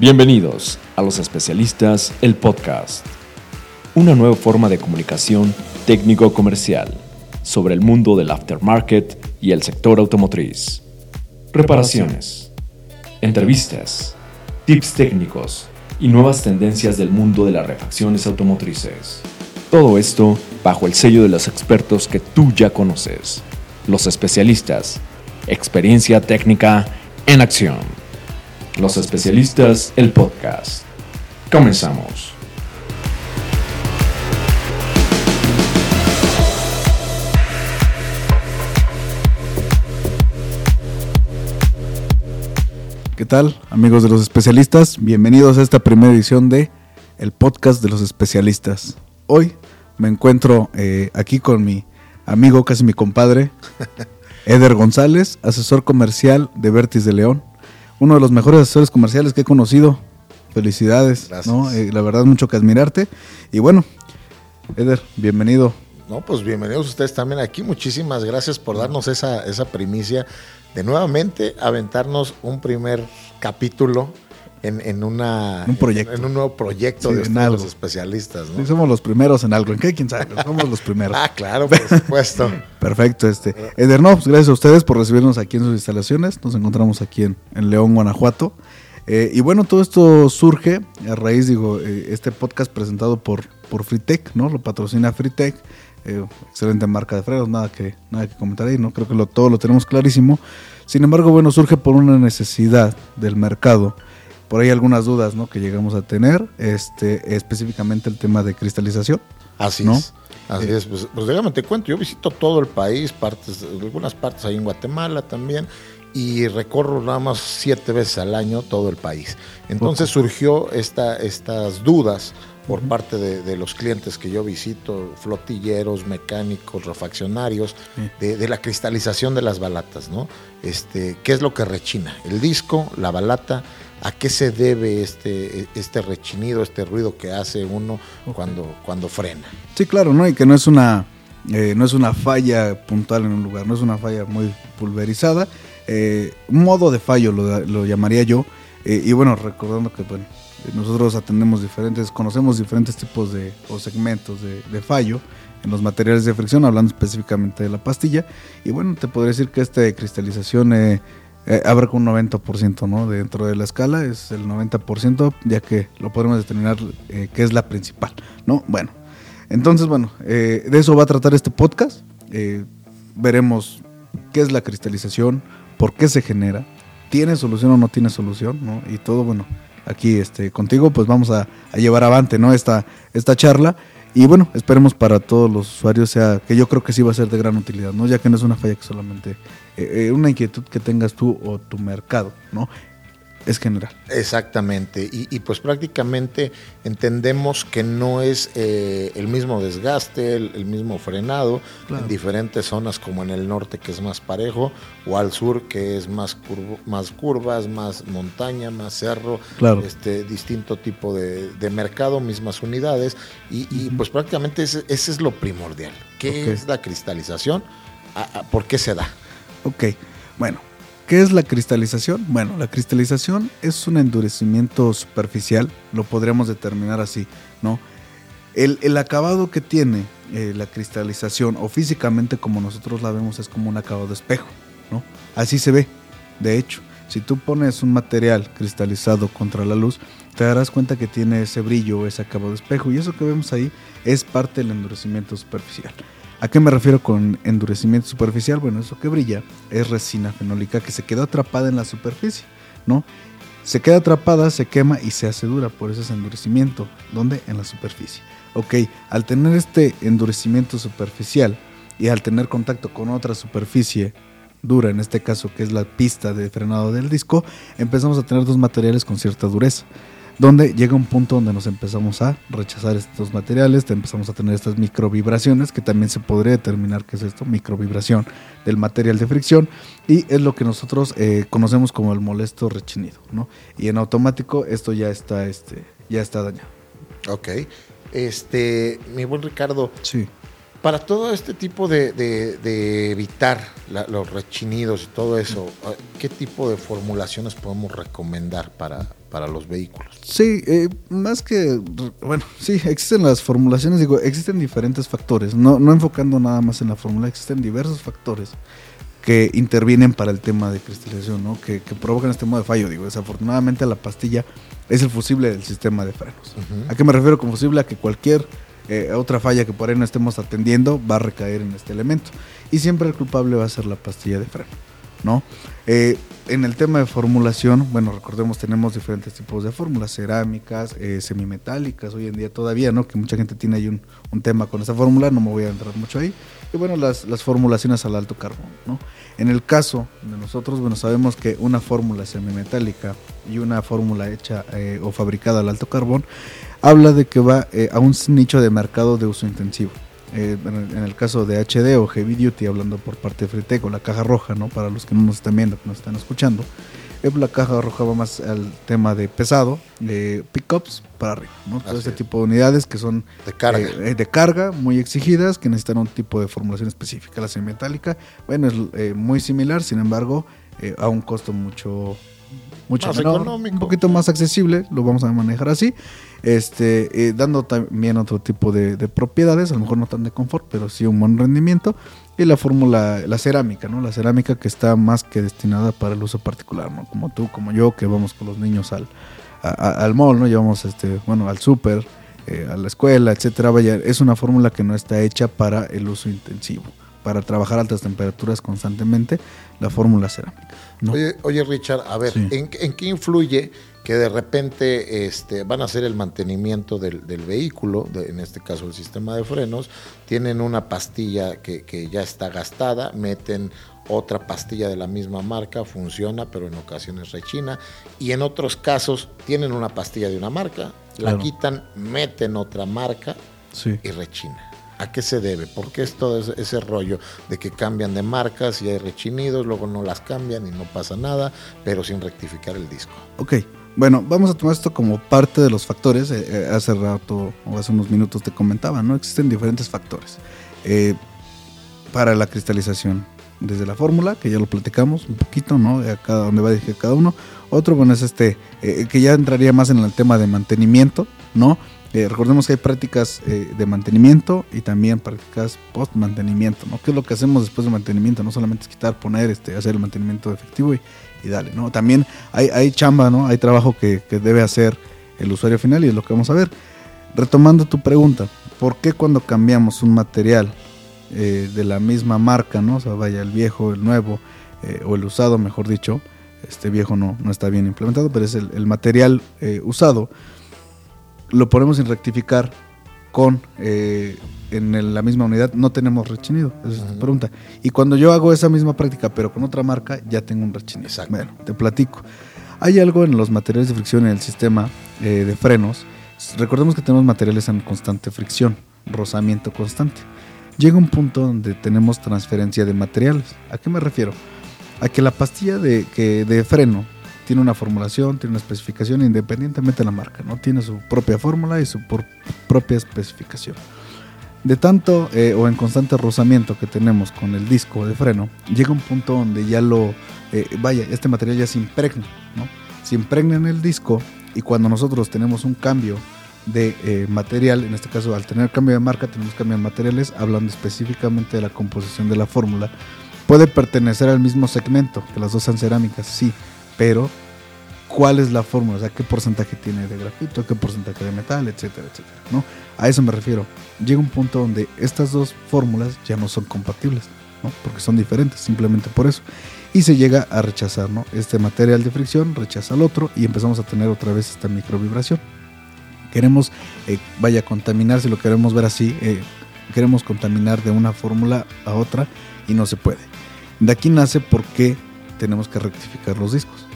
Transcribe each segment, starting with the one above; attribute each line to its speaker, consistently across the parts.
Speaker 1: Bienvenidos a Los Especialistas, el podcast. Una nueva forma de comunicación técnico-comercial sobre el mundo del aftermarket y el sector automotriz. Reparaciones, entrevistas, tips técnicos y nuevas tendencias del mundo de las refacciones automotrices. Todo esto bajo el sello de los expertos que tú ya conoces. Los especialistas. Experiencia técnica en acción. Los especialistas, el podcast. Comenzamos.
Speaker 2: ¿Qué tal, amigos de los especialistas? Bienvenidos a esta primera edición de el podcast de los especialistas. Hoy me encuentro eh, aquí con mi amigo, casi mi compadre, Eder González, asesor comercial de Vertis de León. Uno de los mejores asesores comerciales que he conocido. Felicidades, ¿no? Eh, la verdad, mucho que admirarte. Y bueno, Eder, bienvenido.
Speaker 3: No, pues bienvenidos ustedes también aquí. Muchísimas gracias por darnos esa, esa primicia de nuevamente aventarnos un primer capítulo en, en, una,
Speaker 2: un proyecto.
Speaker 3: En, un nuevo proyecto de los especialistas. ¿no?
Speaker 2: Sí, somos los primeros en algo. ¿En qué? ¿Quién sabe? Somos los primeros.
Speaker 3: ah, claro, por supuesto.
Speaker 2: Perfecto. Este. Eder, no, pues gracias a ustedes por recibirnos aquí en sus instalaciones. Nos encontramos aquí en, en León, Guanajuato. Eh, y bueno, todo esto surge a raíz, digo, eh, este podcast presentado por, por Freetech, ¿no? Lo patrocina Freetech. Eh, excelente marca de frenos, nada que, nada que comentar ahí, ¿no? Creo que lo, todo lo tenemos clarísimo. Sin embargo, bueno, surge por una necesidad del mercado. Por ahí algunas dudas, ¿no? Que llegamos a tener, este, específicamente el tema de cristalización.
Speaker 3: Así
Speaker 2: ¿no?
Speaker 3: es. Así es, pues, pues, déjame te cuento, yo visito todo el país, partes, algunas partes ahí en Guatemala también, y recorro nada más siete veces al año todo el país. Entonces surgió esta, estas dudas por parte de, de, los clientes que yo visito, flotilleros, mecánicos, refaccionarios, de, de, la cristalización de las balatas, ¿no? Este, ¿Qué es lo que rechina? El disco, la balata, ¿a qué se debe este, este rechinido, este ruido que hace uno cuando, cuando frena?
Speaker 2: Sí, claro, ¿no? Y que no es una, eh, no es una falla puntual en un lugar, no es una falla muy pulverizada, eh, modo de fallo lo, lo llamaría yo, eh, y bueno, recordando que, bueno, nosotros atendemos diferentes, conocemos diferentes tipos de o segmentos de, de, fallo en los materiales de fricción, hablando específicamente de la pastilla. Y bueno, te podría decir que esta cristalización eh, eh, abarca un 90% ¿no? dentro de la escala, es el 90%, ya que lo podemos determinar eh, que es la principal. ¿no? Bueno, entonces, bueno, eh, de eso va a tratar este podcast. veremos qué es la cristalización, por qué se genera, tiene solución o no tiene solución, ¿no? y todo, bueno aquí este, contigo, pues vamos a, a, llevar avante ¿no? esta, esta charla. Y bueno, esperemos para todos los usuarios sea que yo creo que sí va a ser de gran utilidad, ¿no? Ya que no es una falla que solamente eh, eh, una inquietud que tengas tú o tu mercado, ¿no? Es general.
Speaker 3: Exactamente. Y, y pues prácticamente entendemos que no es eh, el mismo desgaste, el, el mismo frenado claro. en diferentes zonas como en el norte que es más parejo o al sur que es más, curvo, más curvas, más montaña, más cerro,
Speaker 2: claro.
Speaker 3: este distinto tipo de, de mercado, mismas unidades y, y uh -huh. pues prácticamente ese, ese, es lo primordial. ¿Qué okay. es la cristalización? ¿A, a, ¿Por qué se da?
Speaker 2: Ok, bueno, ¿Qué es la cristalización? Bueno, la cristalización es un endurecimiento superficial, lo podríamos determinar así, ¿no? El, acabado que tiene eh, la cristalización, o físicamente como nosotros la vemos, es como un acabado de espejo, ¿no? Así se ve, de hecho. Si tú pones un material cristalizado contra la luz, te darás cuenta que tiene ese brillo, ese acabado de espejo, y eso que vemos ahí es parte del endurecimiento superficial. ¿A qué me refiero con endurecimiento superficial? Bueno, eso que brilla es resina fenólica que se quedó atrapada en la superficie, ¿no? Se queda atrapada, se quema y se hace dura, por eso es endurecimiento. ¿Dónde? En la superficie. Ok, al tener este endurecimiento superficial y al tener contacto con otra superficie dura, en este caso que es la pista de frenado del disco, empezamos a tener dos materiales con cierta dureza donde llega un punto donde nos empezamos a rechazar estos materiales, empezamos a tener estas microvibraciones, que también se podría determinar qué es esto, microvibración del material de fricción, y es lo que nosotros eh, conocemos como el molesto rechinido, ¿no? Y en automático esto ya está, este, ya está dañado.
Speaker 3: Ok. Este, mi buen Ricardo.
Speaker 2: Sí.
Speaker 3: Para todo este tipo de, de- de evitar la- los rechinidos y todo eso, ¿qué tipo de formulaciones podemos recomendar para, para los vehículos?
Speaker 2: Sí, eh, más que, bueno, sí, existen las formulaciones, digo, existen diferentes factores, no, no enfocando nada más en la fórmula, existen diversos factores que intervienen para el tema de cristalización, ¿no? que, que provocan este modo de fallo. Digo, desafortunadamente la pastilla es el fusible del sistema de frenos.
Speaker 3: Ujú.
Speaker 2: ¿A qué me refiero con fusible? A que cualquier eh, otra falla que por ahí no estemos atendiendo va a recaer en este elemento. Y siempre el culpable va a ser la pastilla de freno, ¿no? Eh, en el tema de formulación, bueno, recordemos, tenemos diferentes tipos de fórmulas, cerámicas, eh, semimetálicas, hoy en día todavía, ¿no? Que mucha gente tiene ahí un, tema con esa fórmula, no me voy a entrar mucho ahí. Y bueno, las, las formulaciones al alto carbón, ¿no? En el caso de nosotros, bueno, sabemos que una fórmula semimetálica y una fórmula hecha eh, o fabricada al alto carbón habla de que va eh, a un nicho de mercado de uso intensivo. Eh, en, el, caso de HD o Heavy Duty, hablando por parte de Fritec o la caja roja, ¿no? Para los que no nos están viendo, que nos están escuchando, eh, la caja roja va más al tema de pesado, de pickups para arriba, ¿no? Todo este
Speaker 3: es.
Speaker 2: tipo de unidades que son
Speaker 3: De carga.
Speaker 2: eh, eh, de carga muy exigidas que necesitan un tipo de formulación específica. La semimetálica, bueno, es eh, muy similar, sin embargo, a un costo mucho, mucho
Speaker 3: Más
Speaker 2: menor,
Speaker 3: económico.
Speaker 2: un poquito más accesible, lo vamos a manejar así, este, eh, dando también otro tipo de, de propiedades, a lo mejor no tan de confort, pero sí un buen rendimiento. Y la fórmula, la cerámica, ¿no? La cerámica que está más que destinada para el uso particular, ¿no? Como tú, como yo, que vamos con los niños al, a- al mall, ¿no? Llevamos, este, bueno, al súper, eh, a la escuela, etcétera. Vaya, es una fórmula que no está hecha para el uso intensivo, para trabajar a altas temperaturas constantemente, la fórmula cerámica. ¿no?
Speaker 3: Oye, oye, Richard, a ver,
Speaker 2: Sí.
Speaker 3: ¿en, qué- en qué influye que de repente este, van a hacer el mantenimiento del, del vehículo, de- en este caso el sistema de frenos, tienen una pastilla que, que ya está gastada, meten otra pastilla de la misma marca, funciona, pero en ocasiones rechina, y en otros casos tienen una pastilla de una marca, la
Speaker 2: Claro.
Speaker 3: quitan, meten otra marca
Speaker 2: Sí.
Speaker 3: y rechina. ¿A qué se debe? ¿Por qué es todo ese, rollo de que cambian de marcas y hay rechinidos, luego no las cambian y no pasa nada, pero sin rectificar el disco?
Speaker 2: Ok, bueno, vamos a tomar esto como parte de los factores. Eh, eh, hace rato o hace unos minutos te comentaba, ¿no? Existen diferentes factores eh, para la cristalización. Desde la fórmula, que ya lo platicamos un poquito, ¿no? A cada, donde va dirigir cada uno. Otro, bueno, es este, que ya entraría más en el tema de mantenimiento, ¿no? Eh, recordemos que hay prácticas eh, de mantenimiento y también prácticas post mantenimiento, ¿no? ¿Qué es lo que hacemos después de mantenimiento? No solamente es quitar, poner, este, hacer el mantenimiento efectivo y, y dale, ¿no? También hay, hay chamba, ¿no? Hay trabajo que, que debe hacer el usuario final y es lo que vamos a ver. Retomando tu pregunta, ¿por qué cuando cambiamos un material eh, de la misma marca, ¿no? O sea, vaya el viejo, el nuevo, eh, o el usado, mejor dicho, este viejo no, no está bien implementado, pero es el, el material usado, lo ponemos sin rectificar con eh, en el- la misma unidad, no tenemos rechinido. Esa es tu pregunta. Y cuando yo hago esa misma práctica, pero con otra marca, ya tengo un rechinido.
Speaker 3: Exacto.
Speaker 2: Bueno, te platico. Hay algo en los materiales de fricción en el sistema eh, de frenos. Recordemos que tenemos materiales en constante fricción, rozamiento constante. Llega un punto donde tenemos transferencia de materiales. ¿A qué me refiero? A que la pastilla de, que, de freno tiene una formulación, tiene una especificación independientemente de la marca, ¿no? Tiene su propia fórmula y su por- propia especificación. De tanto eh, o en constante rozamiento que tenemos con el disco de freno, llega un punto donde ya lo, eh, vaya, este material ya se impregna, ¿no? Se impregna en el disco y cuando nosotros tenemos un cambio de eh, material, en este caso al tener cambio de marca tenemos cambio de materiales, hablando específicamente de la composición de la fórmula, puede pertenecer al mismo segmento, que las dos sean cerámicas, sí, pero cuál es la fórmula, o sea, qué porcentaje tiene de grafito, qué porcentaje de metal, etcétera, etcétera, ¿no? A eso me refiero. Llega un punto donde estas dos fórmulas ya no son compatibles, ¿no? Porque son diferentes, simplemente por eso. Y se llega a rechazar, ¿no? Este material de fricción rechaza al otro y empezamos a tener otra vez esta microvibración. Queremos, eh, vaya, contaminar, si lo queremos ver así, eh, queremos contaminar de una fórmula a otra y no se puede. De aquí nace por qué tenemos que rectificar los discos.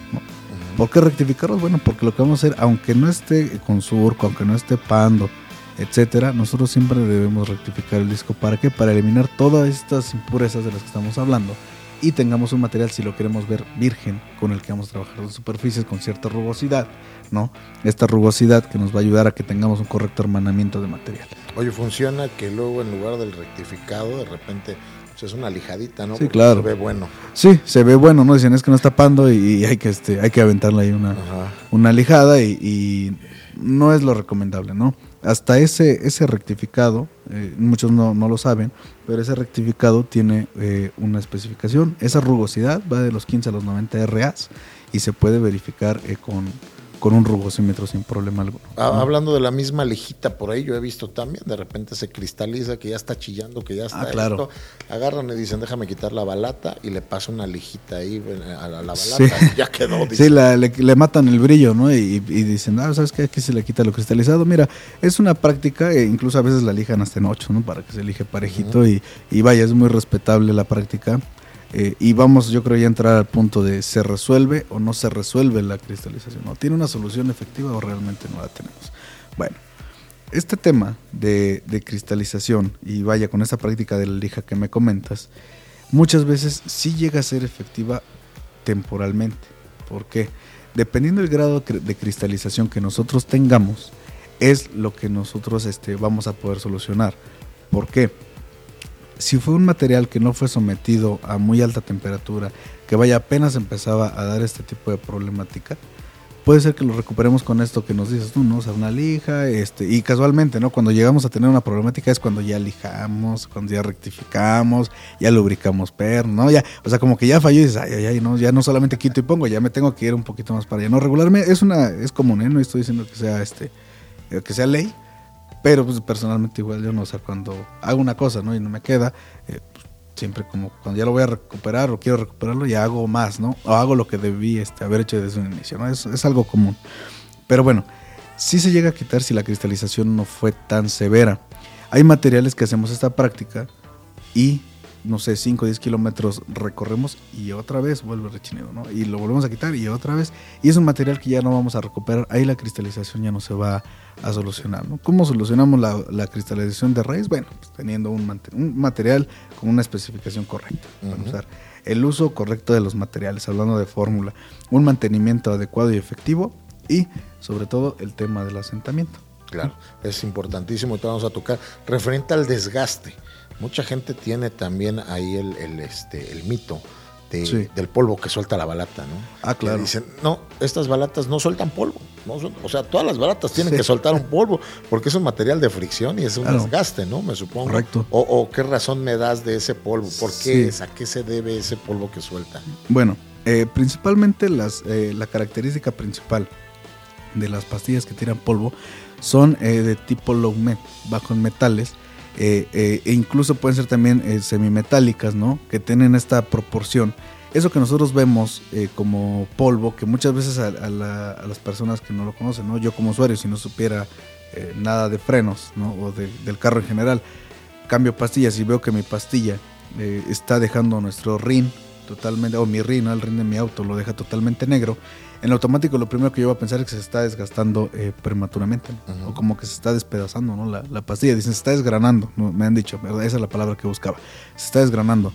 Speaker 2: ¿Por qué rectificarlos? Bueno, porque lo que vamos a hacer, aunque no esté con surco, aunque no esté pando, etcétera, nosotros siempre debemos rectificar el disco. ¿Para qué? Para eliminar todas estas impurezas de las que estamos hablando y tengamos un material, si lo queremos ver virgen, con el que vamos a trabajar las superficies con cierta rugosidad, ¿no? Esta rugosidad que nos va a ayudar a que tengamos un correcto hermanamiento de materiales.
Speaker 3: Oye, funciona que luego en lugar del rectificado, de repente pues, es una lijadita, ¿no?
Speaker 2: Sí, claro.
Speaker 3: Se ve bueno.
Speaker 2: Sí, se ve bueno, ¿no? Dicen es que no está tapando y, hay que este, hay que aventarle ahí una, una lijada y, y, no es lo recomendable, ¿no? Hasta ese, ese rectificado, eh, muchos no, no, lo saben, pero ese rectificado tiene eh, una especificación. Esa rugosidad va de los 15 a los 90 RAs y se puede verificar eh, con, con un rugosímetro sin problema alguno.
Speaker 3: Ah, hablando de la misma lejita, por ahí yo he visto también, de repente se cristaliza, que ya está chillando, que ya está
Speaker 2: ah, claro.
Speaker 3: Agarran y dicen, déjame quitar la balata y le pasa una lejita ahí a la, balata y ya quedó.
Speaker 2: Sí, le, matan el brillo, ¿no? Y, dicen, ah, ¿sabes qué? Aquí se le quita lo cristalizado. Mira, es una práctica, e incluso a veces la lijan hasta en ocho, ¿no? Para que se elige parejito y, y vaya, es muy respetable la práctica. Eh, y vamos, yo creo, ya entrar al punto de se resuelve o no se resuelve la cristalización. ¿O tiene una solución efectiva o realmente no la tenemos? Bueno, este tema de, cristalización, y vaya con esa práctica de la lija que me comentas, muchas veces sí llega a ser efectiva temporalmente. ¿Por qué? Dependiendo del grado de cristalización que nosotros tengamos, es lo que nosotros este, vamos a poder solucionar. ¿Por qué? Si fue un material que no fue sometido a muy alta temperatura, que vaya apenas empezaba a dar este tipo de problemática, puede ser que lo recuperemos con esto que nos dices tú, ¿no? Sea, una lija, este, y casualmente, ¿no? Cuando llegamos a tener una problemática es cuando ya lijamos, cuando ya rectificamos, ya lubricamos perno, ¿no? Ya, o sea, como que ya falló y dices, ay, ay, ay, no, ya no solamente quito y pongo, ya me tengo que ir un poquito más para allá. No, regularmente es una, es común, ¿eh? No estoy diciendo que sea este, que sea ley, pero pues personalmente igual yo no, o sea, cuando hago una cosa, ¿no? Y no me queda, eh, pues, siempre como cuando ya lo voy a recuperar o quiero recuperarlo, ya hago más, ¿no? O hago lo que debí este, haber hecho desde un inicio, ¿no? Es, es algo común. Pero bueno, sí se llega a quitar si la cristalización no fue tan severa. Hay materiales que hacemos esta práctica y no sé, 5 o 10 kilómetros recorremos y otra vez vuelve el rechinido, ¿no? Y lo volvemos a quitar y otra vez. Y es un material que ya no vamos a recuperar. Ahí la cristalización ya no se va a solucionar, ¿no? ¿Cómo solucionamos la, cristalización de raíz? Bueno, pues teniendo un, un, material con una especificación correcta. usar. El uso correcto de los materiales, hablando de fórmula. Un mantenimiento adecuado y efectivo. Y sobre todo el tema del asentamiento.
Speaker 3: Claro, es importantísimo y te vamos a tocar. Referente al desgaste Mucha gente tiene también ahí el, este, el mito del polvo que suelta la balata, ¿no?
Speaker 2: Ah, claro.
Speaker 3: dicen, no, estas balatas no sueltan polvo. o sea, todas las balatas tienen que soltar un polvo porque es un material de fricción y es un desgaste, ¿no? Me supongo.
Speaker 2: Correcto.
Speaker 3: O, qué razón me das de ese polvo? ¿Por qué es? ¿A qué se debe ese polvo que suelta?
Speaker 2: Bueno, eh, principalmente las, eh, la característica principal de las pastillas que tiran polvo son eh, de tipo low met, bajo en metales eh, eh, e incluso pueden ser también eh, semimetálicas, ¿no? Que tienen esta proporción. Eso que nosotros vemos como polvo, que muchas veces a, las personas que no lo conocen, ¿no? Yo como usuario, si no supiera nada de frenos, ¿no? O del carro en general, cambio pastillas y veo que mi pastilla está dejando nuestro rin totalmente, o mi rin, el rin de mi auto lo deja totalmente negro en automático lo primero que yo voy a pensar es que se está desgastando eh, prematuramente, o como que se está despedazando ¿no? la, pastilla. Dicen, se está desgranando, me han dicho, ¿verdad? esa es la palabra que buscaba, se está desgranando.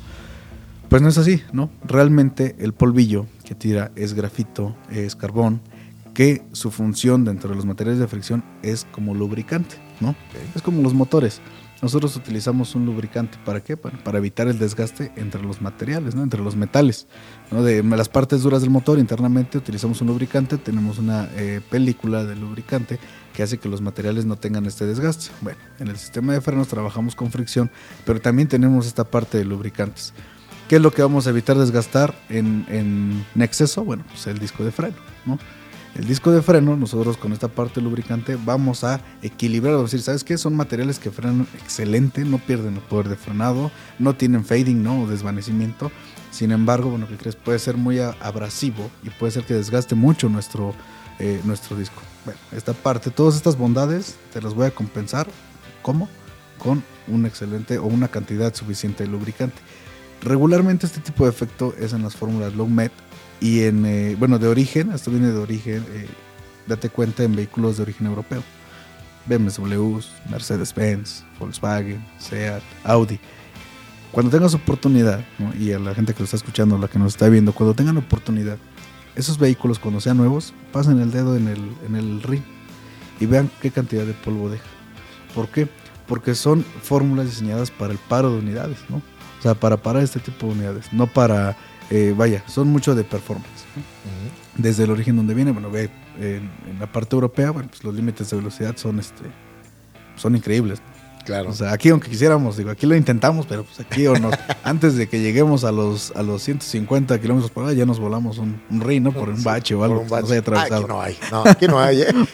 Speaker 2: Pues no es así, ¿no? Realmente el polvillo que tira es grafito, es carbón, que su función dentro de los materiales de fricción es como lubricante, ¿no? Es como los motores. Nosotros utilizamos un lubricante para qué? Para, evitar el desgaste entre los materiales, ¿no? entre los metales. ¿no? De las partes duras del motor internamente utilizamos un lubricante, tenemos una eh, película de lubricante que hace que los materiales no tengan este desgaste. Bueno, en el sistema de frenos trabajamos con fricción, pero también tenemos esta parte de lubricantes. ¿Qué es lo que vamos a evitar desgastar en, en exceso? Bueno, pues el disco de freno, ¿no? El disco de freno, nosotros con esta parte lubricante vamos a equilibrar, es decir, ¿sabes qué? Son materiales que frenan excelente, no pierden el poder de frenado, no tienen fading, ¿no? O desvanecimiento. Sin embargo, bueno, ¿qué crees? Puede ser muy abrasivo y puede ser que desgaste mucho nuestro, eh, nuestro disco. Bueno, esta parte, todas estas bondades te las voy a compensar. ¿Cómo? Con un excelente o una cantidad suficiente de lubricante. Regularmente este tipo de efecto es en las fórmulas low met y en, eh, bueno, de origen, esto viene de origen, eh, date cuenta en vehículos de origen europeo. BMWs, Mercedes-Benz, Volkswagen, Seat, Audi. Cuando tengas oportunidad, y a la gente que lo está escuchando, la que nos está viendo, cuando tengan oportunidad, esos vehículos cuando sean nuevos, pasen el dedo en el, en el ring y vean qué cantidad de polvo deja. ¿Por qué? porque son fórmulas diseñadas para el paro de unidades, ¿no? O sea, para parar este tipo de unidades, no para, eh, vaya, son mucho de performance. Desde el origen donde viene, bueno, ve, en, en, la parte europea, bueno, pues los límites de velocidad son, este, son increíbles.
Speaker 3: Claro.
Speaker 2: O sea, aquí aunque quisiéramos, digo, aquí lo intentamos, pero pues aquí o nos, antes de que lleguemos a los a los 150 kilómetros por hora ya nos volamos un, un rey, ¿no? Por un bache o algo
Speaker 3: Por un bache.
Speaker 2: que nos haya.
Speaker 3: Aquí no hay, no, aquí no hay, ¿eh?
Speaker 2: No,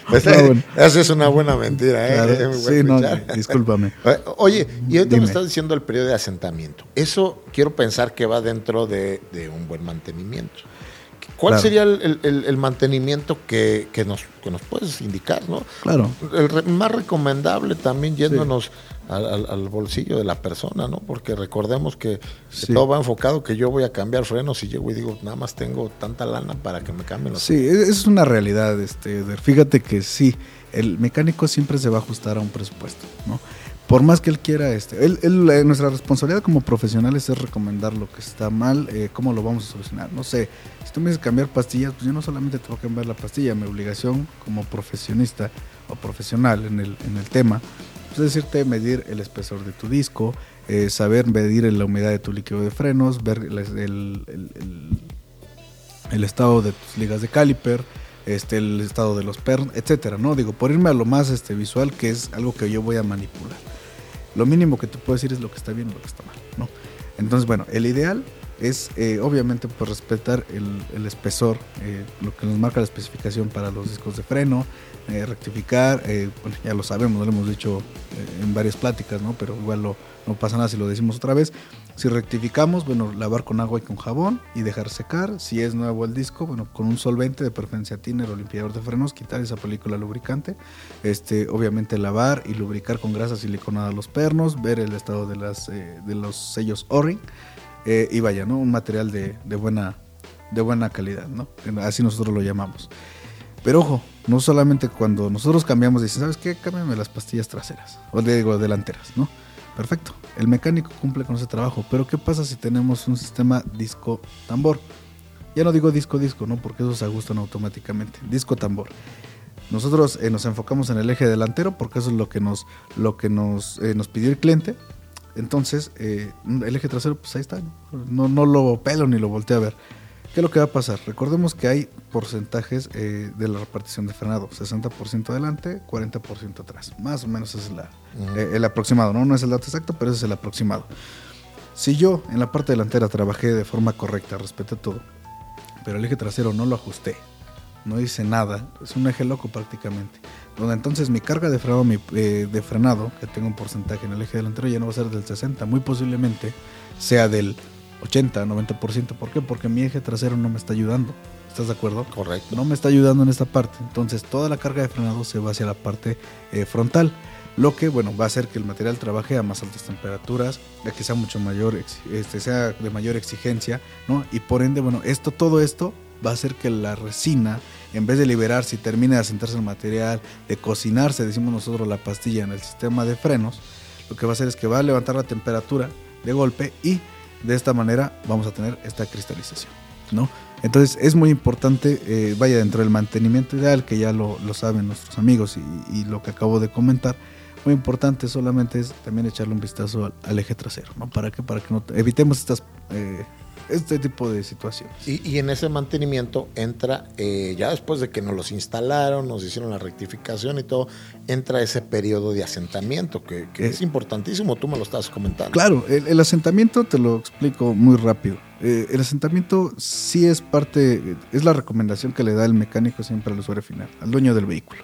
Speaker 2: bueno.
Speaker 3: esa es una buena mentira, ¿eh?
Speaker 2: Claro,
Speaker 3: Eh,
Speaker 2: sí, no, discúlpame.
Speaker 3: Eh, Oye, y ahorita
Speaker 2: Dime.
Speaker 3: me estás diciendo el periodo de asentamiento. Eso quiero pensar que va dentro de, de un buen mantenimiento. ¿Cuál
Speaker 2: Claro.
Speaker 3: sería el, el- el- el mantenimiento que, que nos, que nos puedes indicar, no?
Speaker 2: Claro.
Speaker 3: El re- más recomendable también yéndonos al, al- al bolsillo de la persona, ¿no? Porque recordemos que, todo va enfocado que yo voy a cambiar frenos y llego y digo, nada más tengo tanta lana para que me cambien los
Speaker 2: Sí, es es una realidad. Este, fíjate que sí, el mecánico siempre se va a ajustar a un presupuesto, ¿no? Por más que él quiera, este, él, él, eh, nuestra responsabilidad como profesionales es recomendar lo que está mal, eh, cómo lo vamos a solucionar. No sé, si tú me dices cambiar pastillas, pues yo no solamente te voy a cambiar la pastilla, mi obligación como profesionista o profesional en el, en el tema, pues es decirte medir el espesor de tu disco, eh, saber medir la humedad de tu líquido de frenos, ver el- el, el estado de tus ligas de caliper, este, el estado de los pernos, etcétera, ¿no? Digo, por irme a lo más este, visual, que es algo que yo voy a manipular. Lo mínimo que te puedo decir es lo que está bien y lo que está mal, ¿no? Entonces, bueno, el ideal es eh, obviamente pues respetar el, el espesor, eh, lo que nos marca la especificación para los discos de freno, eh, rectificar, ya lo sabemos, lo hemos dicho en varias pláticas, ¿no? Pero igual no pasa nada si lo decimos otra vez. Si rectificamos, bueno, lavar con agua y con jabón y dejar secar. Si es nuevo el disco, bueno, con un solvente de preferencia thinner o limpiador de frenos, quitar esa película lubricante. Este, obviamente lavar y lubricar con grasa siliconada los pernos, ver el estado de, las, de los sellos O-ring. Eh, y vaya, ¿no? Un material de, de buena, de buena calidad, ¿no? Así nosotros lo llamamos. Pero ojo, no solamente cuando nosotros cambiamos, dicen, ¿sabes qué? Cámbiame las pastillas traseras, o digo, delanteras, ¿no? Perfecto, el mecánico cumple con ese trabajo, pero ¿qué pasa si tenemos un sistema disco-tambor? Ya no digo disco-disco, ¿no? Porque esos se ajustan automáticamente. Disco-tambor. Nosotros eh, nos enfocamos en el eje delantero porque eso es lo que nos, lo que nos, eh, nos pidió el cliente. Entonces, eh, el eje trasero, pues ahí está. ¿no? No, lo pelo ni lo volteo a ver. ¿Qué es lo que va a pasar? Recordemos que hay porcentajes eh, de la repartición de frenado. 60% adelante, 40% atrás. Más o menos es la, eh, el aproximado. ¿no? no es el dato exacto, pero ese es el aproximado. Si yo en la parte delantera trabajé de forma correcta, respeté todo, pero el eje trasero no lo ajusté, no hice nada, es un eje loco prácticamente. Donde entonces mi carga de frenado, mi, eh, de frenado, que tengo un porcentaje en el eje delantero, ya no va a ser del 60, muy posiblemente sea del 80, 90%. ¿Por qué? Porque mi eje trasero no me está ayudando. ¿Estás de acuerdo?
Speaker 3: Correcto.
Speaker 2: no me está ayudando en esta parte. Entonces toda la carga de frenado se va hacia la parte eh, frontal. Lo que, bueno, va a hacer que el material trabaje a más altas temperaturas, a que sea mucho mayor, este, sea de mayor exigencia, ¿no? Y por ende, bueno, esto, todo esto va a hacer que la resina, en vez de liberarse y termine de asentarse el material, de cocinarse, decimos nosotros, la pastilla en el sistema de frenos, lo que va a hacer es que va a levantar la temperatura de golpe y de esta manera vamos a tener esta cristalización, ¿no? Entonces es muy importante, eh, vaya dentro del mantenimiento ideal, que ya lo, saben nuestros amigos y, lo que acabo de comentar, muy importante solamente es también echarle un vistazo al, eje trasero, ¿no? ¿Para qué? Para que no te- evitemos estas, eh, este tipo de situaciones.
Speaker 3: Y, y en ese mantenimiento entra, eh, ya después de que nos los instalaron, nos hicieron la rectificación y todo, entra ese periodo de asentamiento que, que
Speaker 2: Eh.
Speaker 3: es importantísimo, tú me lo estás comentando.
Speaker 2: Claro, el, el asentamiento te lo explico muy rápido. Eh, el asentamiento sí es parte, es la recomendación que le da el mecánico siempre al usuario final, al dueño del vehículo.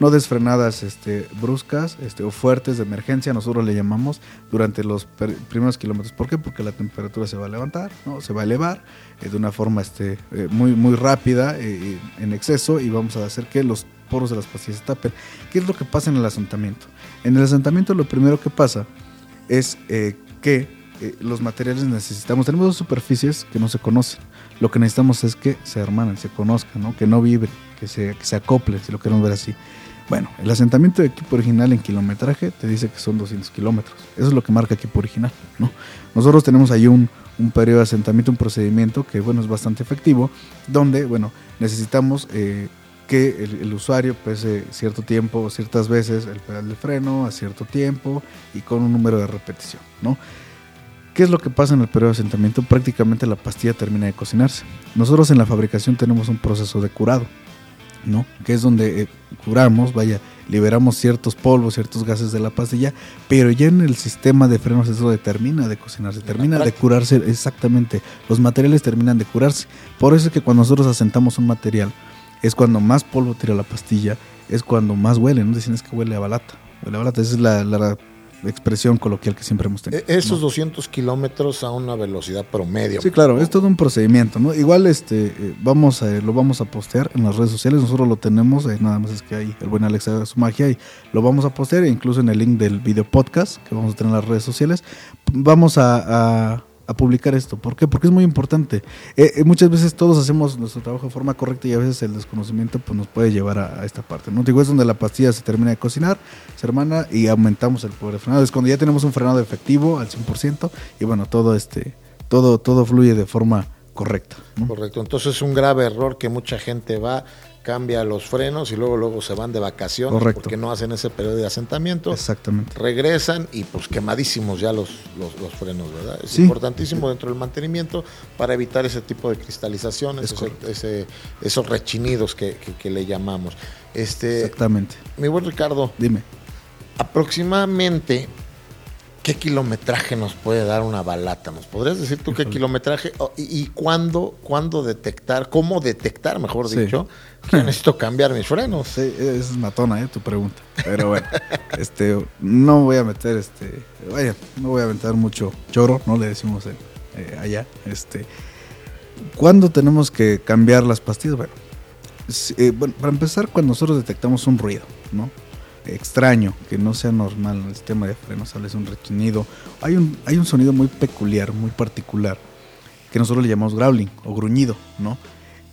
Speaker 2: No des frenadas este, bruscas este, o fuertes de emergencia, nosotros le llamamos, durante los primeros kilómetros. ¿Por qué? Porque la temperatura se va a levantar, ¿no? se va a elevar eh, de una forma este, eh, muy, muy rápida, eh, en exceso, y vamos a hacer que los poros de las pastillas se tapen. ¿Qué es lo que pasa en el asentamiento? En el asentamiento lo primero que pasa es que los materiales necesitamos, tenemos dos superficies que no se conocen. Lo que necesitamos es que se hermanen, se conozcan, ¿no? que no vibren, que se, que se si lo queremos ver así. Bueno, el asentamiento de equipo original en kilometraje te dice que son 200 kilómetros. Eso es lo que marca equipo original. ¿no? Nosotros tenemos ahí un, un periodo de asentamiento, un procedimiento que bueno, es bastante efectivo, donde bueno, necesitamos eh, que el, usuario pese cierto tiempo, ciertas veces el pedal de freno a cierto tiempo y con un número de repetición, ¿no? ¿Qué es lo que pasa en el periodo de asentamiento? Prácticamente la pastilla termina de cocinarse. Nosotros en la fabricación tenemos un proceso de curado, ¿no? Que es donde eh, curamos, vaya, liberamos ciertos polvos, ciertos gases de la pastilla, pero ya en el sistema de frenos eso termina de cocinarse, termina de curarse, exactamente, los materiales terminan de curarse. Por eso es que cuando nosotros asentamos un material, es cuando más polvo tira la pastilla, es cuando más huele, no dicen es que huele a balata, huele a balata, esa es la expresión coloquial que siempre hemos tenido.
Speaker 3: E-, esos 200 kilómetros a una velocidad promedio.
Speaker 2: Sí, claro, es todo un procedimiento, ¿no? Igual este, eh, vamos a, lo vamos a postear en las redes sociales, nosotros lo tenemos, eh, nada más es que hay el buen Alex haga su magia y lo vamos a postear, incluso en el link del video podcast que vamos a tener en las redes sociales. Vamos a a publicar esto. ¿Por qué? Porque es muy importante. Eh, eh, muchas veces todos hacemos nuestro trabajo de forma correcta y a veces el desconocimiento pues, nos puede llevar a, esta parte. ¿no? Digo, es donde la pastilla se termina de cocinar, se hermana y aumentamos el poder de frenado. Es cuando ya tenemos un frenado efectivo al 100% y bueno, todo, este, todo, todo fluye de forma correcta.
Speaker 3: Correcto. Entonces es un grave error que mucha gente va cambia los frenos y luego luego se van de vacaciones porque no hacen ese periodo de asentamiento.
Speaker 2: Exactamente.
Speaker 3: Regresan y pues quemadísimos ya los, los, frenos, ¿verdad? Es importantísimo dentro del mantenimiento para evitar ese tipo de cristalizaciones, ese, esos rechinidos que, que, le llamamos. Este,
Speaker 2: Exactamente.
Speaker 3: Mi buen Ricardo.
Speaker 2: Dime.
Speaker 3: Aproximadamente ¿Qué kilometraje nos puede dar una balata? ¿Nos podrías decir tú qué kilometraje oh, y, cuándo, cuándo detectar, cómo detectar, mejor dicho, que necesito cambiar mis frenos?
Speaker 2: Sí, es matona, ¿eh? Tu pregunta. Pero bueno, este, no voy a meter, este, vaya, no voy a aventar mucho choro, ¿no? Le decimos eh, allá. Este, ¿Cuándo tenemos que cambiar las pastillas? Bueno, eh, bueno, para empezar, cuando nosotros detectamos un ruido, ¿no? Extraño, que no sea normal el sistema de frenos, sale un rechinido. Hay un, hay un sonido muy peculiar, muy particular, que nosotros le llamamos growling o gruñido, ¿no?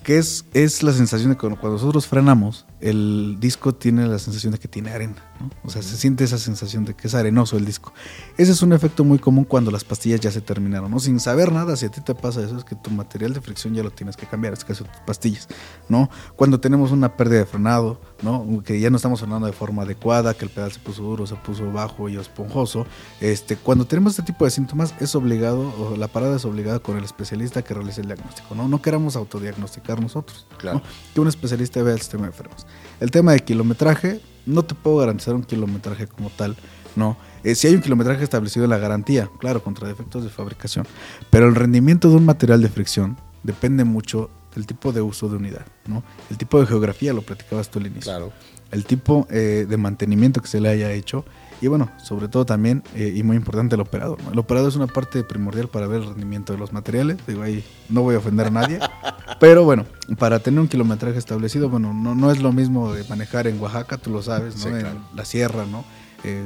Speaker 2: que es, es la sensación de que cuando nosotros frenamos, el disco tiene la sensación de que tiene arena, O sea, se siente esa sensación de que es arenoso el disco. Ese es un efecto muy común cuando las pastillas ya se terminaron, ¿no? Sin saber nada, si a ti te pasa eso, es que tu material de fricción ya lo tienes que cambiar, es caso tus pastillas, ¿no? Cuando tenemos una pérdida de frenado, ¿no? Que ya no estamos frenando de forma adecuada, que el pedal se puso duro, se puso bajo y esponjoso, este, cuando tenemos este tipo de síntomas, es obligado, o la parada es obligada con el especialista que realice el diagnóstico, ¿no? No queramos autodiagnosticar nosotros, claro. Que un especialista vea el sistema de frenos. El tema de kilometraje, no te puedo garantizar un kilometraje como tal, ¿no? Eh, si hay un kilometraje establecido en la garantía, claro, contra defectos de fabricación, pero el rendimiento de un material de fricción depende mucho del tipo de uso de unidad, ¿no? El tipo de geografía, lo platicabas tú al inicio.
Speaker 3: Claro.
Speaker 2: El tipo eh, de mantenimiento que se le haya hecho y bueno, sobre todo también, eh, y muy importante, el operador. El operador es una parte primordial para ver el rendimiento de los materiales. Digo, ahí no voy a ofender a nadie. pero bueno, para tener un kilometraje establecido, bueno, no, no es lo mismo de manejar en Oaxaca, tú lo sabes, ¿no? En la sierra, ¿no? Eh,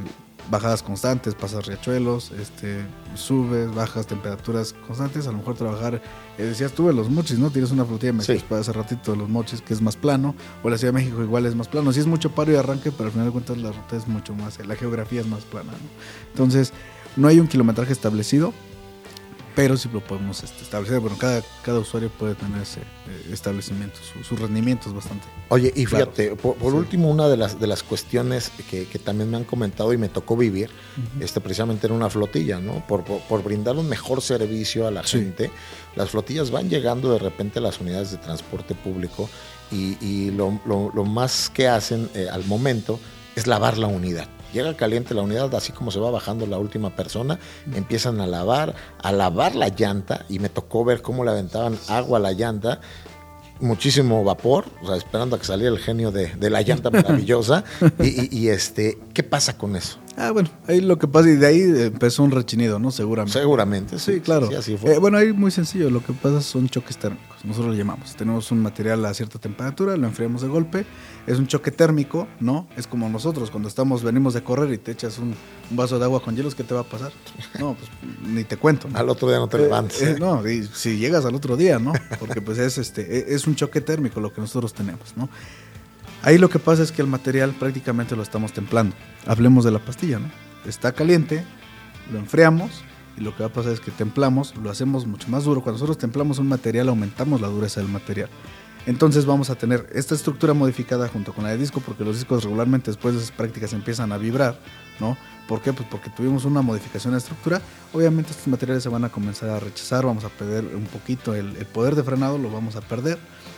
Speaker 2: bajadas constantes, pasas riachuelos, este, subes, bajas temperaturas constantes, a lo mejor trabajar, eh, decías tú los mochis, ¿no? Tienes una flotilla de sí. para hace ratito de los mochis que es más plano, o la Ciudad de México igual es más plano, sí es mucho paro y arranque, pero al final de cuentas la ruta es mucho más, la geografía es más plana, ¿no? Entonces, no hay un kilometraje establecido, pero sí lo podemos este, establecer. Bueno, cada, cada usuario puede tener ese eh, establecimiento, su, rendimiento es bastante.
Speaker 3: Oye, y fíjate, por, último, una de las, de las cuestiones que, también me han comentado y me tocó vivir, este, precisamente en una flotilla, ¿no? Por, por, brindar un mejor servicio a la gente, las flotillas van llegando de repente a las unidades de transporte público y, lo, lo, más que hacen eh, al momento es lavar la unidad llega caliente la unidad, así como se va bajando la última persona, empiezan a lavar, a lavar la llanta y me tocó ver cómo le aventaban agua a la llanta muchísimo vapor, o sea, esperando a que saliera el genio de, la llanta maravillosa. y, este, ¿qué pasa con eso?
Speaker 2: Ah, bueno, ahí lo que pasa, y de ahí empezó un rechinido, ¿no? Seguramente.
Speaker 3: Seguramente,
Speaker 2: sí. claro. Eh, bueno, ahí muy sencillo, lo que pasa son choques térmicos, nosotros lo llamamos. Tenemos un material a cierta temperatura, lo enfriamos de golpe, es un choque térmico, ¿no? Es como nosotros, cuando estamos, venimos de correr y te echas un, vaso de agua con hielos, ¿qué te va a pasar? No, pues ni te cuento.
Speaker 3: Al otro día no te eh, levantas.
Speaker 2: Eh, no, y si llegas al otro día, ¿no? Porque pues es, este, es un choque térmico lo que nosotros tenemos, ¿no? Ahí lo que pasa es que el material prácticamente lo estamos templando. Hablemos de la pastilla, ¿no? Está caliente, lo enfriamos y lo que va a pasar es que templamos, lo hacemos mucho más duro. Cuando nosotros templamos un material aumentamos la dureza del material. Entonces vamos a tener esta estructura modificada junto con la de disco, porque los discos regularmente después de esas prácticas empiezan a vibrar, ¿no? ¿Por qué? Pues porque tuvimos una modificación de estructura. Obviamente estos materiales se van a comenzar a rechazar, vamos a perder un poquito el, el poder de frenado, lo vamos a perder.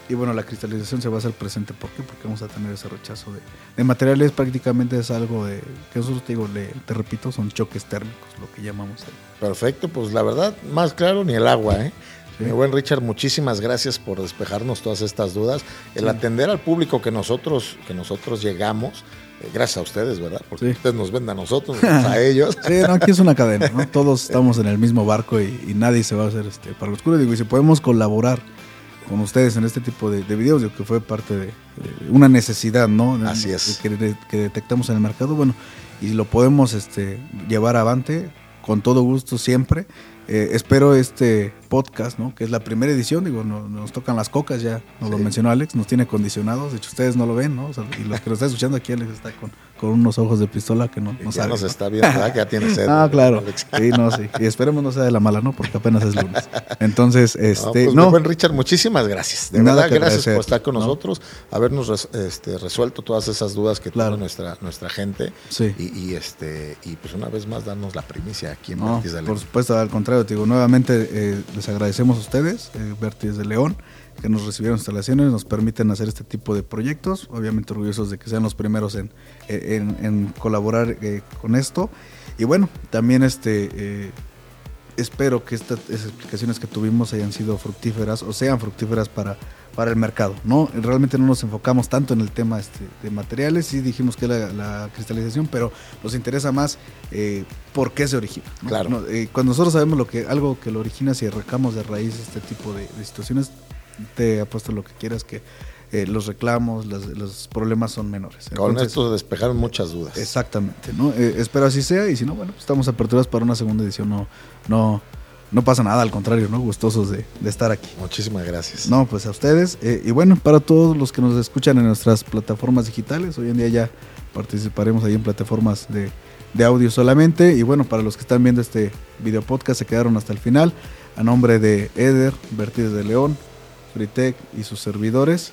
Speaker 2: Y bueno, la cristalización se va a hacer presente. ¿Por qué? Porque vamos a tener ese rechazo de, de materiales. Prácticamente es algo de, que nosotros te digo, le- te repito, son choques térmicos, lo que llamamos. ahí.
Speaker 3: Perfecto, pues la verdad, más claro ni el agua, ¿eh?
Speaker 2: Sí.
Speaker 3: Mi buen Richard, muchísimas gracias por despejarnos todas estas dudas. El
Speaker 2: Sí.
Speaker 3: atender al público que nosotros, que nosotros llegamos, eh, gracias a ustedes, ¿verdad? Porque
Speaker 2: Sí.
Speaker 3: ustedes nos venden a nosotros, nosotros a ellos.
Speaker 2: Sí, no, aquí es una cadena, ¿no? Todos estamos en el mismo barco y, y nadie se va a hacer este para los oscuro. Digo, y si podemos colaborar con ustedes en este tipo de, de videos, digo, que fue parte de, de una necesidad, ¿no?
Speaker 3: Así es.
Speaker 2: Que detectamos en el mercado, bueno, y lo podemos este, llevar avante con todo gusto siempre. Eh, espero este podcast, ¿no? Que es la primera edición, digo, no- nos tocan las cocas, ya nos lo mencionó Alex, nos tiene condicionados, de hecho ustedes no lo ven, ¿no? O sea, y los que lo están escuchando aquí, Alex está con, con unos ojos de pistola que no, no
Speaker 3: ya
Speaker 2: sabe,
Speaker 3: nos
Speaker 2: ¿no?
Speaker 3: está viendo, ¿verdad? Que ya tiene sed.
Speaker 2: Ah, claro.
Speaker 3: Alex.
Speaker 2: Sí, no, sí. Y esperemos no sea de la mala, ¿no? Porque apenas es lunes. Entonces, este,
Speaker 3: pues,
Speaker 2: no,
Speaker 3: mi buen Richard, muchísimas gracias. De
Speaker 2: Nada
Speaker 3: verdad, gracias por estar con
Speaker 2: ¿no?
Speaker 3: nosotros, habernos res- este, resuelto todas esas dudas que
Speaker 2: Claro.
Speaker 3: tiene nuestra, nuestra gente.
Speaker 2: Sí.
Speaker 3: Y, y, este, y pues una vez más darnos la primicia aquí en de
Speaker 2: por supuesto, al contrario, te digo, nuevamente eh, les agradecemos a ustedes, eh, Vertis de León, que nos recibieron instalaciones, nos permiten hacer este tipo de proyectos, obviamente orgullosos de que sean los primeros en, en, en colaborar eh, con esto. Y bueno, también este eh, espero que estas explicaciones que tuvimos hayan sido fructíferas o sean fructíferas para, para el mercado. ¿no? Realmente no nos enfocamos tanto en el tema este, de materiales, sí dijimos que la, la cristalización, pero nos interesa más eh, por qué se origina. ¿no?
Speaker 3: Claro.
Speaker 2: No, eh, cuando nosotros sabemos lo que algo que lo origina, si arrancamos de raíz este tipo de, de situaciones, te apuesto lo que quieras que eh, los reclamos, las- los problemas son menores.
Speaker 3: Con esto despejaron muchas dudas.
Speaker 2: Exactamente, ¿no? Eh, espero así sea y si no, bueno, pues estamos aperturas para una segunda edición, no, no, no pasa nada, al contrario, ¿no? Gustosos de, de estar aquí.
Speaker 3: Muchísimas gracias.
Speaker 2: No, pues a ustedes eh, y bueno, para todos los que nos escuchan en nuestras plataformas digitales, hoy en día ya participaremos ahí en plataformas de, de audio solamente y bueno, para los que están viendo este video podcast se quedaron hasta el final, a nombre de Eder, Vertides de León, Fritec y sus servidores.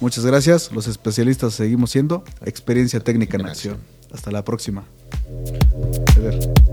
Speaker 2: Muchas gracias. Los especialistas seguimos siendo experiencia técnica en
Speaker 3: acción.
Speaker 2: Hasta la próxima. Eder.